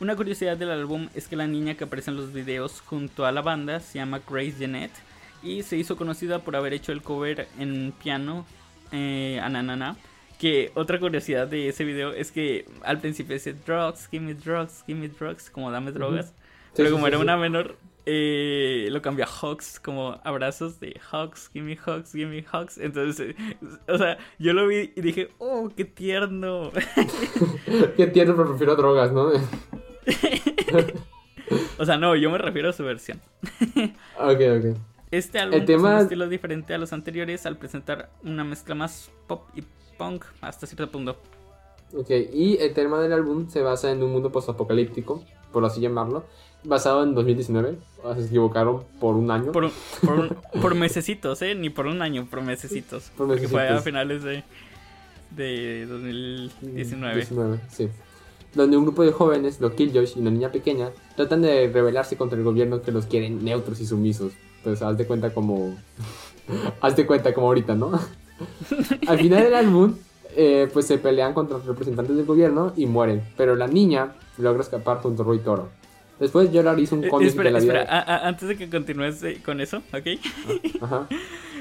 Una curiosidad del álbum es que la niña que aparece en los videos junto a la banda se llama Grace Jeanette y se hizo conocida por haber hecho el cover en piano eh. Que otra curiosidad de ese video es que al principio dice drugs, give me drugs, give me drugs, como dame drogas. Sí, Pero como sí, era sí. una menor, eh, lo cambió a hugs, como abrazos de hugs, give me hugs, give me hugs. Entonces, eh, o sea, yo lo vi y dije, oh, qué tierno. Qué tierno, pero prefiero drogas, ¿no? o sea, no, yo me refiero a su versión. ok, ok. Este álbum El tema- es un estilo diferente a los anteriores al presentar una mezcla más pop y punk hasta cierto punto. Ok, y el tema del álbum se basa en un mundo postapocalíptico, por así llamarlo, basado en 2019. O sea, se equivocaron por un año. Por, por, un- por mesecitos, ¿eh? Ni por un año, por mesecitos. Por Porque fue a mesecitos. finales de, de 2019. 19, sí. Donde un grupo de jóvenes, los Killjoys y una niña pequeña, tratan de rebelarse contra el gobierno que los quiere neutros y sumisos. Pues haz de cuenta como. haz de cuenta como ahorita, ¿no? Al final del álbum, eh, pues se pelean contra los representantes del gobierno y mueren. Pero la niña logra escapar junto a Roy Toro. Después Gerard hizo un Eh, cómic espera, de la vida. espera, a- a- antes de que continúes eh, con eso, ¿ok? Ajá.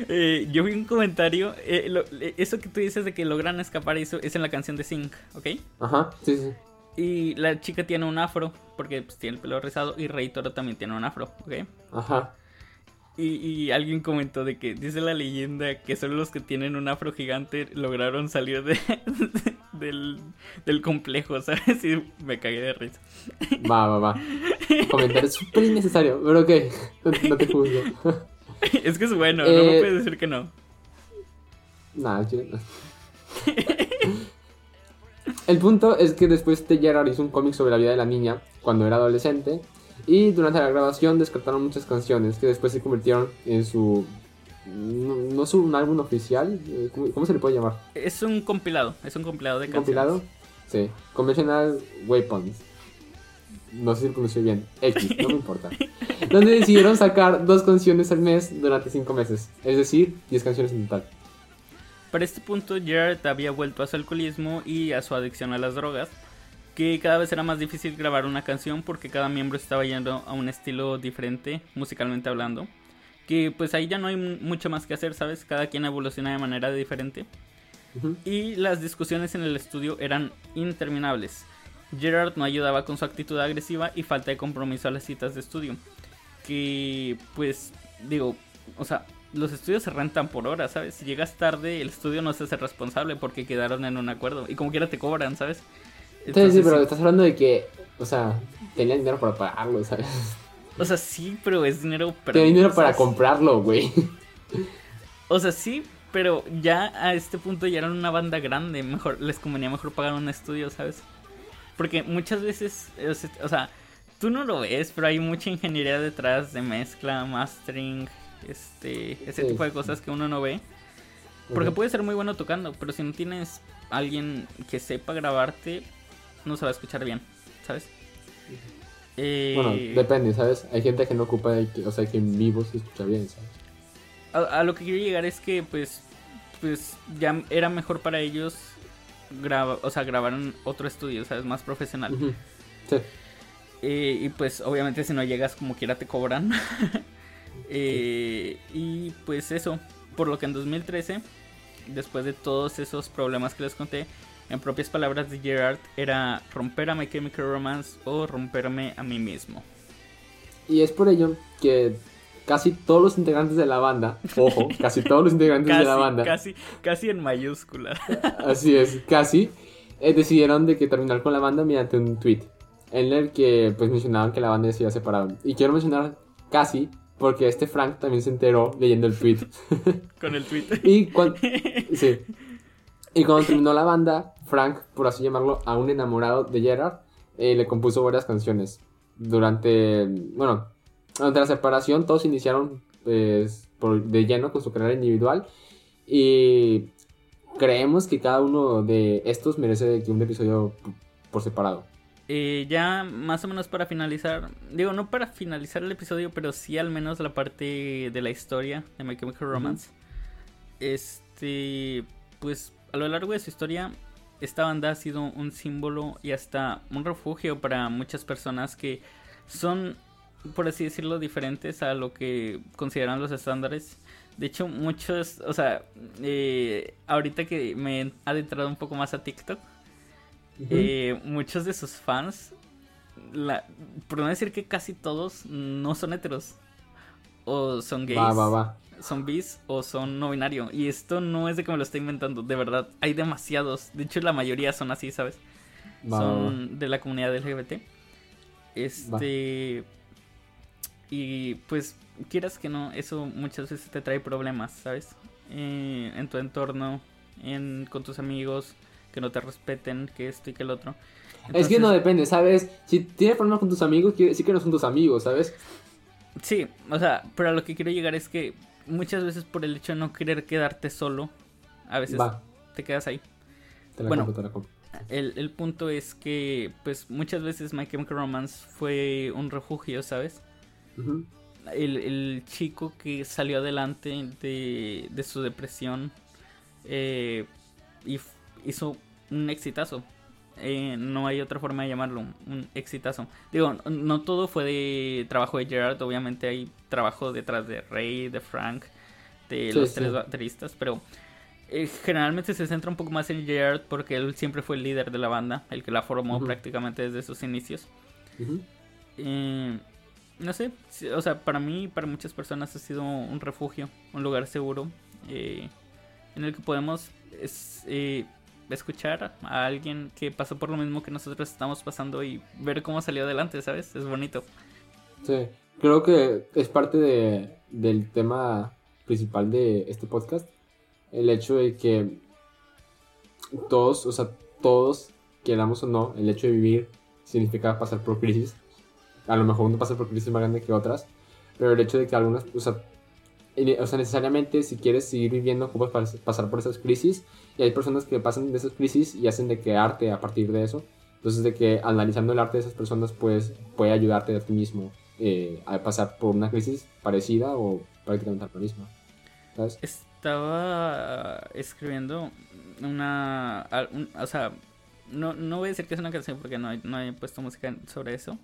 Eh, yo vi un comentario, eh, lo- eh, eso que tú dices de que logran escapar eso es en la canción de Sync, ¿ok? Ajá, sí, sí. Y la chica tiene un afro, porque pues, tiene el pelo rizado, y Rey Toro también tiene un afro, ¿ok? Ajá. Y, y alguien comentó de que dice la leyenda que solo los que tienen un afro gigante lograron salir de, del, del complejo, ¿sabes? Y me cagué de risa. Va, va, va. Comentario súper innecesario, pero ok. No, no te juzgo. es que es bueno, no me Eh, puedes decir que no. Nah, yo no. El punto es que después T. Gerard hizo un cómic sobre la vida de la niña cuando era adolescente. Y durante la grabación descartaron muchas canciones que después se convirtieron en su. No, no es un álbum oficial, eh, ¿cómo, cómo se le puede llamar? Es un compilado, es un compilado de ¿Un canciones. compilado? Sí. Conventional Weapons. No sé si lo pronuncié bien. X, no me importa. Donde decidieron sacar dos canciones al mes durante cinco meses. Es decir, 10 canciones en total. Para este punto, Gerard había vuelto a su alcoholismo y a su adicción a las drogas, que cada vez era más difícil grabar una canción porque cada miembro estaba yendo a un estilo diferente, musicalmente hablando. Que pues ahí ya no hay mucho más que hacer, ¿sabes? Cada quien evoluciona de manera diferente. Ujú. Y las discusiones en el estudio eran interminables. Gerard no ayudaba con su actitud agresiva y falta de compromiso a las citas de estudio. que pues digo, o sea, los estudios se rentan por hora, ¿sabes? Si llegas tarde, el estudio no se hace responsable porque quedaron en un acuerdo. Y como quiera te cobran, ¿sabes? Sí, sí, pero estás hablando de que, o sea, tenían dinero para pagarlo, ¿sabes? O sea, sí, pero es dinero para... Tienen dinero para comprarlo, güey. O sea, sí, pero ya a este punto ya eran una banda grande. Mejor, les convenía mejor pagar un estudio, ¿sabes? Porque muchas veces, o sea, tú no lo ves, pero hay mucha ingeniería detrás de mezcla, mastering, este, ese tipo de cosas que uno no ve. Porque puede ser muy bueno tocando, pero si no tienes alguien que sepa grabarte, no se va a escuchar bien, ¿sabes? Eh... Bueno, depende, ¿sabes? Hay gente que no ocupa, o sea, que en vivo se escucha bien, ¿sabes? A, lo que quiero llegar es que, pues, pues ya era mejor para ellos graba, o sea, grabar en otro estudio, ¿sabes? Más profesional. Sí. Eh, y pues, obviamente, si no llegas como quiera, te cobran. Eh, y pues eso, por lo que en 2013, después de todos esos problemas que les conté, en propias palabras de Gerard, era romper a My Chemical Romance o romperme a mí mismo. Y es por ello que casi todos los integrantes de la banda, ojo, casi todos los integrantes de la banda, casi, casi en mayúscula, así es, casi, eh, decidieron de que terminar con la banda mediante un tweet en el que pues mencionaban que la banda se iba separado. Y quiero mencionar casi porque este Frank también se enteró leyendo el tweet. Con el tweet. y, cuando, sí. y cuando terminó la banda, Frank, por así llamarlo, a un enamorado de Gerard, eh, le compuso varias canciones. Durante, bueno, durante la separación todos iniciaron pues, de lleno con su carrera individual y creemos que cada uno de estos merece un episodio por separado. Ya más o menos para finalizar, digo, no para finalizar el episodio, pero sí al menos la parte de la historia de My Chemical Romance. Este, pues a lo largo de su historia, esta banda ha sido un símbolo y hasta un refugio para muchas personas que son, por así decirlo, diferentes a lo que consideran los estándares. De hecho, muchos, o sea, eh, ahorita que me he adentrado un poco más a TikTok, eh, muchos de sus fans, la, por no decir que casi todos, no son heteros. O son gays. Son bis o son no binario. Y esto no es de que me lo esté inventando, de verdad. Hay demasiados. De hecho, la mayoría son así, ¿sabes? son de la comunidad LGBT. Este. Y pues, quieras que no, eso muchas veces te trae problemas, ¿sabes? Eh, en tu entorno, en, con tus amigos que no te respeten, que esto y que el otro. es que no depende, ¿sabes? Si tienes problemas con tus amigos, sí que no son tus amigos, ¿sabes? Sí, o sea, pero a lo que quiero llegar es que muchas veces por el hecho de no querer quedarte solo, a veces te quedas ahí. Te la bueno, te la El, el, punto es que, pues, muchas veces My Chemical Romance fue un refugio, ¿sabes? el, el, chico que salió adelante de, de su depresión eh, y hizo un exitazo. Eh, no hay otra forma de llamarlo, un exitazo. Digo, no todo fue de trabajo de Gerard, obviamente hay trabajo detrás de Ray, de Frank, de los tres bateristas, pero eh, generalmente se centra un poco más en Gerard porque él siempre fue el líder de la banda, el que la formó prácticamente desde sus inicios. Eh, no sé, o sea, para mí, para muchas personas ha sido un refugio, un lugar seguro en el que podemos escuchar a alguien que pasó por lo mismo que nosotros estamos pasando y ver cómo salió adelante, ¿sabes? Es bonito. Sí, creo que es parte de, del tema principal de este podcast. El hecho de que todos, o sea, todos, queramos o no, el hecho de vivir significa pasar por crisis. A lo mejor uno pasa por crisis más grande que otras, pero el hecho de que algunas, o sea, o sea, necesariamente si quieres seguir viviendo, ocupas pasar por esas crisis. Y hay personas que pasan de esas crisis y hacen de que arte a partir de eso. Entonces, de que analizando el arte de esas personas, pues puede ayudarte a ti mismo eh, a pasar por una crisis parecida o prácticamente la misma. ¿Sabes? Estaba escribiendo una. o sea, no, no voy a decir que es una canción porque no, no he puesto música sobre eso.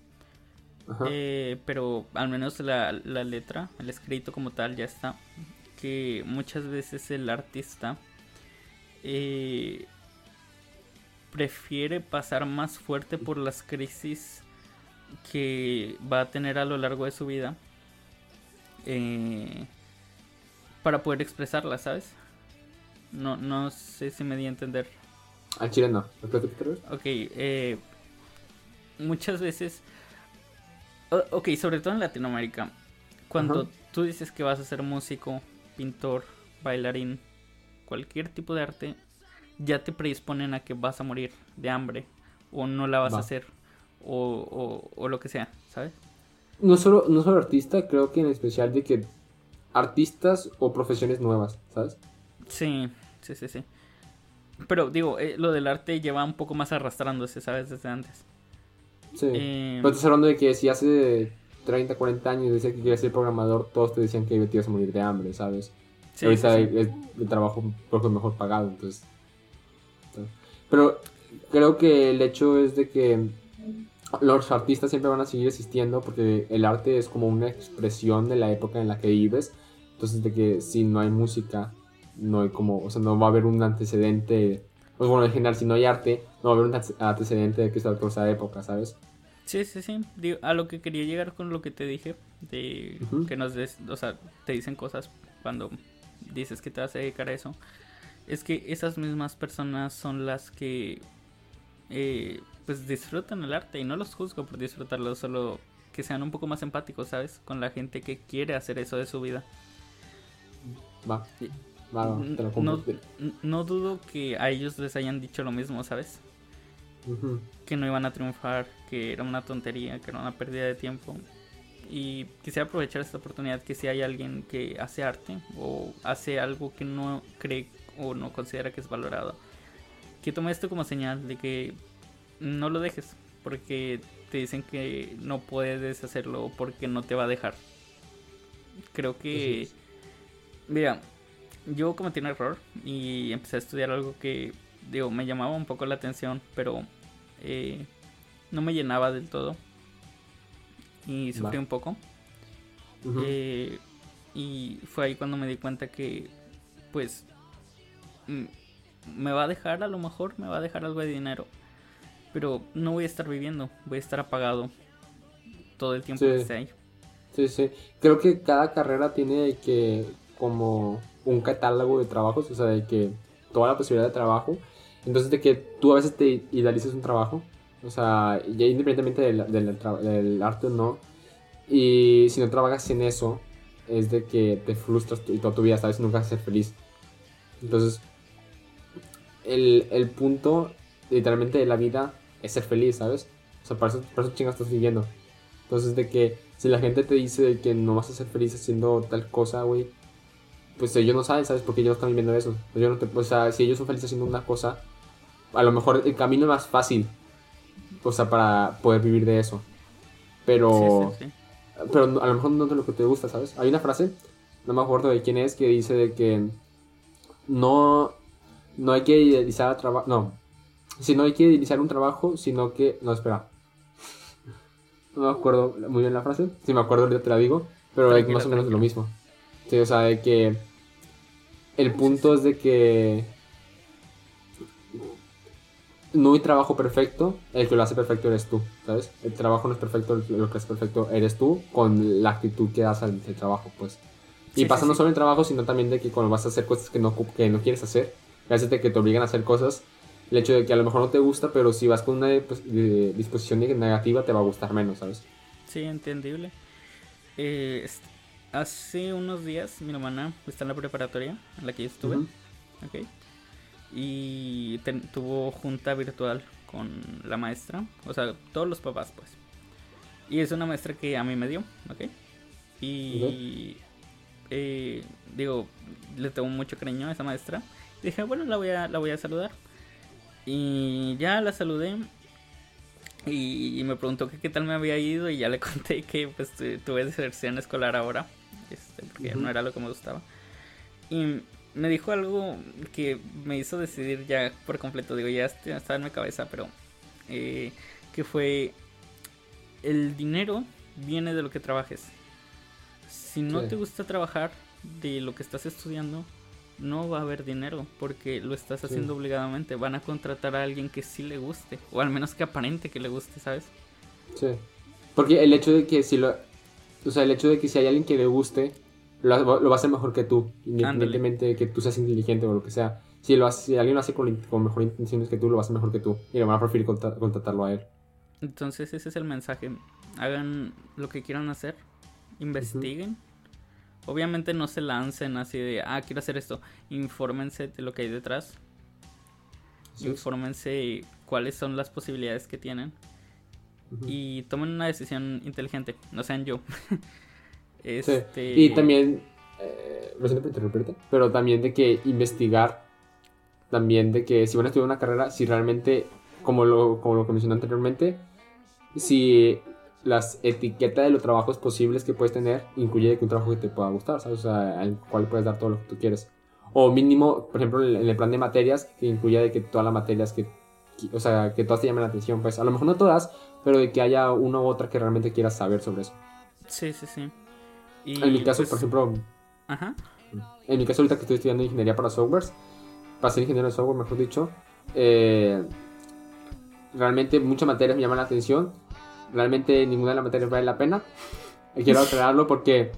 Eh, pero al menos la, la, letra, el escrito como tal ya está. Que muchas veces el artista eh, prefiere pasar más fuerte por las crisis que va a tener a lo largo de su vida eh, para poder expresarla, ¿sabes? No, no sé si me di a entender. Al chile no. ¿Me puedes repetir? Ok, eh, muchas veces, ok, sobre todo en Latinoamérica, cuando Ajá. tú dices que vas a ser músico, pintor, bailarín, cualquier tipo de arte, ya te predisponen a que vas a morir de hambre, o no la vas Va. a hacer, o, o, o lo que sea, ¿sabes? No solo, no solo artista, creo que en especial de que artistas o profesiones nuevas, ¿sabes? Sí, sí, sí, sí. Pero digo, eh, lo del arte lleva un poco más arrastrándose, ¿sabes? Desde antes. Sí. Eh, Pero estás hablando de que si hace 30, 40 años decía que querías ser programador, todos te decían que te ibas a morir de hambre, ¿sabes? sí, Ahorita sí, es el trabajo poco mejor pagado, entonces. Pero creo que el hecho es de que los artistas siempre van a seguir existiendo porque el arte es como una expresión de la época en la que vives. Entonces, de que si no hay música, no hay como, o sea, no va a haber un antecedente. Pues bueno, en general, si no hay arte, no va a haber un ante- antecedente de que está toda esa época, ¿sabes? Sí, sí, sí. Digo, a lo que quería llegar con lo que te dije, de que nos des, o sea, te dicen cosas cuando dices que te vas a dedicar a eso, es que esas mismas personas son las que eh, pues disfrutan el arte y no los juzgo por disfrutarlo, solo que sean un poco más empáticos, ¿sabes? Con la gente que quiere hacer eso de su vida. Va, te lo. No, no dudo que a ellos les hayan dicho lo mismo, ¿sabes? Ujú. que no iban a triunfar, que era una tontería, que era una pérdida de tiempo. Y quisiera aprovechar esta oportunidad que si hay alguien que hace arte o hace algo que no cree o no considera que es valorado, que tome esto como señal de que no lo dejes, porque te dicen que no puedes hacerlo porque no te va a dejar. Creo que, mira, yo cometí un error y empecé a estudiar algo que, digo, me llamaba un poco la atención, pero eh, no me llenaba del todo. Y sufrí Va. un poco. Eh, y fue ahí cuando me di cuenta que, pues, mm, me va a dejar, a lo mejor me va a dejar algo de dinero. Pero no voy a estar viviendo, voy a estar apagado todo el tiempo Sí. que esté ahí. Sí, sí. Creo que cada carrera tiene que como un catálogo de trabajos, o sea, de que toda la posibilidad de trabajo. Entonces, de que tú a veces te idealices un trabajo, o sea, independientemente del, arte o no, y si no trabajas en eso, es de que te frustras y toda tu vida, ¿sabes? Nunca vas a ser feliz. Entonces, el, el punto literalmente de la vida es ser feliz, ¿sabes? O sea, para eso chingas estás viviendo. Entonces, de que si la gente te dice de que no vas a ser feliz haciendo tal cosa, güey, pues ellos no saben, ¿sabes? Porque ellos están viviendo eso. Ellos no te- o sea, si ellos son felices haciendo una cosa, a lo mejor el camino es más fácil, o sea, para poder vivir de eso. Pero, Sí, sí, sí. pero a lo mejor no es lo que te gusta, ¿sabes? Hay una frase, no me acuerdo de quién es, que dice de que no, no hay que idealizar trabajo, no, si no hay que idealizar un trabajo, sino que, no, espera, no me acuerdo muy bien la frase, si me acuerdo ahorita te la digo, pero es más o menos lo mismo. Sí, o sea, de que el punto es de que no hay trabajo perfecto, el que lo hace perfecto eres tú, ¿sabes? El trabajo no es perfecto, lo que es perfecto eres tú con la actitud que das al al trabajo, pues. Y Sí, pasa sí, no solo en el trabajo, sino también de que cuando vas a hacer cosas que no, que no quieres hacer, a veces de que te obligan a hacer cosas, el hecho de que a lo mejor no te gusta, pero si vas con una pues, disposición negativa te va a gustar menos, ¿sabes? Sí, entendible. Eh, hace unos días mi hermana está en la preparatoria en la que yo estuve. Ok. Y ten- tuvo junta virtual con la maestra. O sea, todos los papás, pues. Y es una maestra que a mí me dio, ¿ok? Y eh, digo, le tengo mucho cariño a esa maestra. Dije, bueno, la voy a, la voy a saludar. Y ya la saludé. Y, y me preguntó que qué tal me había ido. Y ya le conté que pues tu- tuve deserción escolar ahora. Este, porque Ujú. no era lo que me gustaba. Y me dijo algo que me hizo decidir ya por completo. Digo, ya est- estaba en mi cabeza, pero eh, que fue el dinero viene de lo que trabajes. Si no Sí. te gusta trabajar de lo que estás estudiando, no va a haber dinero porque lo estás Sí. haciendo obligadamente. Van a contratar a alguien que sí le guste, o al menos que aparente que le guste, ¿sabes? Sí. Porque el hecho de que si lo. O sea, el hecho de que si hay alguien que le guste, lo, lo va a hacer mejor que tú, independientemente de que tú seas inteligente o lo que sea. Si, lo hace, si alguien lo hace con, con mejor intenciones que tú, lo va a hacer mejor que tú. Y le van a preferir contratarlo a él. Entonces ese es el mensaje. Hagan lo que quieran hacer. Investiguen. Obviamente no se lancen así de, ah, quiero hacer esto. Infórmense de lo que hay detrás. Infórmense cuáles son las posibilidades que tienen. Y tomen una decisión inteligente. No sean yo. este... Y también, eh, lo siento por interrumpirte, pero también de que investigar, también de que si van a estudiar una carrera, si realmente, como lo, como lo mencioné anteriormente, si las etiquetas de los trabajos posibles que puedes tener incluye que un trabajo que te pueda gustar, ¿sabes? O sea, al cual puedes dar todo lo que tú quieres. O mínimo, por ejemplo, en el plan de materias, que incluya de que todas las materias que, o sea, que todas te llamen la atención, pues a lo mejor no todas, pero de que haya una u otra que realmente quieras saber sobre eso. Sí, sí, sí. en mi caso, pues por ejemplo, Ajá. en mi caso ahorita que estoy estudiando ingeniería para softwares, para ser ingeniero de software, mejor dicho, eh, realmente muchas materias me llaman la atención realmente ninguna de las materias vale la pena. Quiero aclararlo porque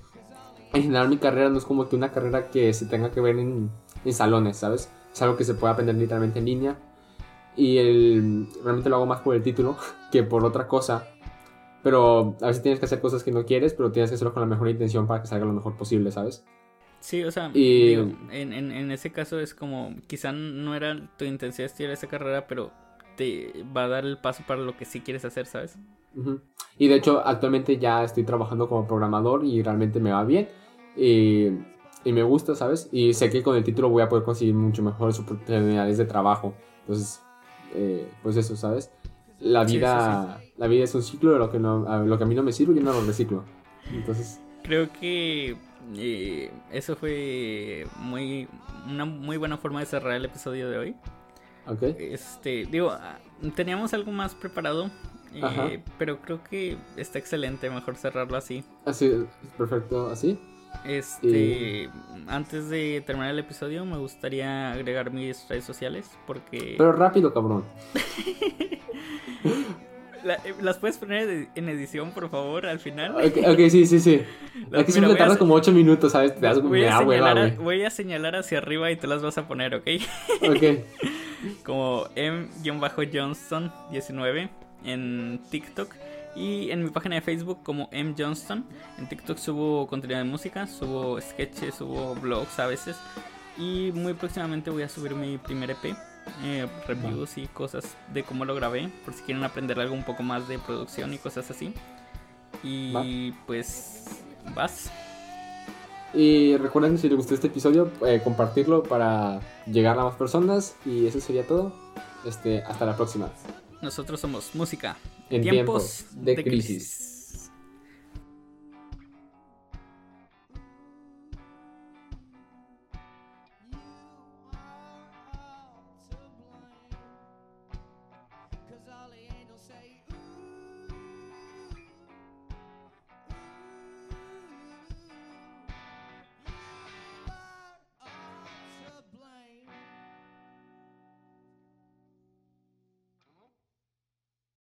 en general mi carrera no es como que una carrera que se tenga que ver en, en salones, ¿sabes? Es algo que se puede aprender literalmente en línea. Y el, realmente lo hago más por el título que por otra cosa. Pero a veces tienes que hacer cosas que no quieres, pero tienes que hacerlo con la mejor intención para que salga lo mejor posible, ¿sabes? Sí, o sea, en, en, en, ese caso es como, quizá no era tu intención estudiar esa carrera, pero te va a dar el paso para lo que sí quieres hacer, ¿sabes? Y de hecho, actualmente ya estoy trabajando como programador y realmente me va bien. Y, y, me gusta, ¿sabes? Y sé que con el título voy a poder conseguir mucho mejores oportunidades de trabajo. Entonces, eh, pues eso, ¿sabes? La vida, la vida es un ciclo de lo que, no, lo que a mí no me sirve, yo no lo reciclo. Entonces... Creo que eh, eso fue muy, una muy buena forma de cerrar el episodio de hoy. Ok. Este, digo, ah, teníamos algo más preparado, eh, pero creo que está excelente, mejor cerrarlo así. Así, perfecto, así. Este, antes de terminar el episodio, me gustaría agregar mis redes sociales porque. Pero rápido, cabrón. Eh, ¿Las puedes poner en edición, por favor, al final? Ok, sí, sí, sí. Aquí siempre tardas como 8 minutos, ¿sabes? Te das voy, a señalar, voy a señalar hacia arriba y te las vas a poner, ¿ok? Ok. como M-Johnston19 en TikTok y en mi página de Facebook como M Johnston. En TikTok subo contenido de música, subo sketches, subo blogs a veces. Y muy próximamente voy a subir mi primer EP, eh, reviews y cosas de cómo lo grabé, por si quieren aprender algo un poco más de producción y cosas así. Y pues vas. Y recuerden si les gustó este episodio, eh, compartirlo para llegar a más personas. Y eso sería todo. Este, hasta la próxima. Nosotros somos música en tiempos, de, crisis.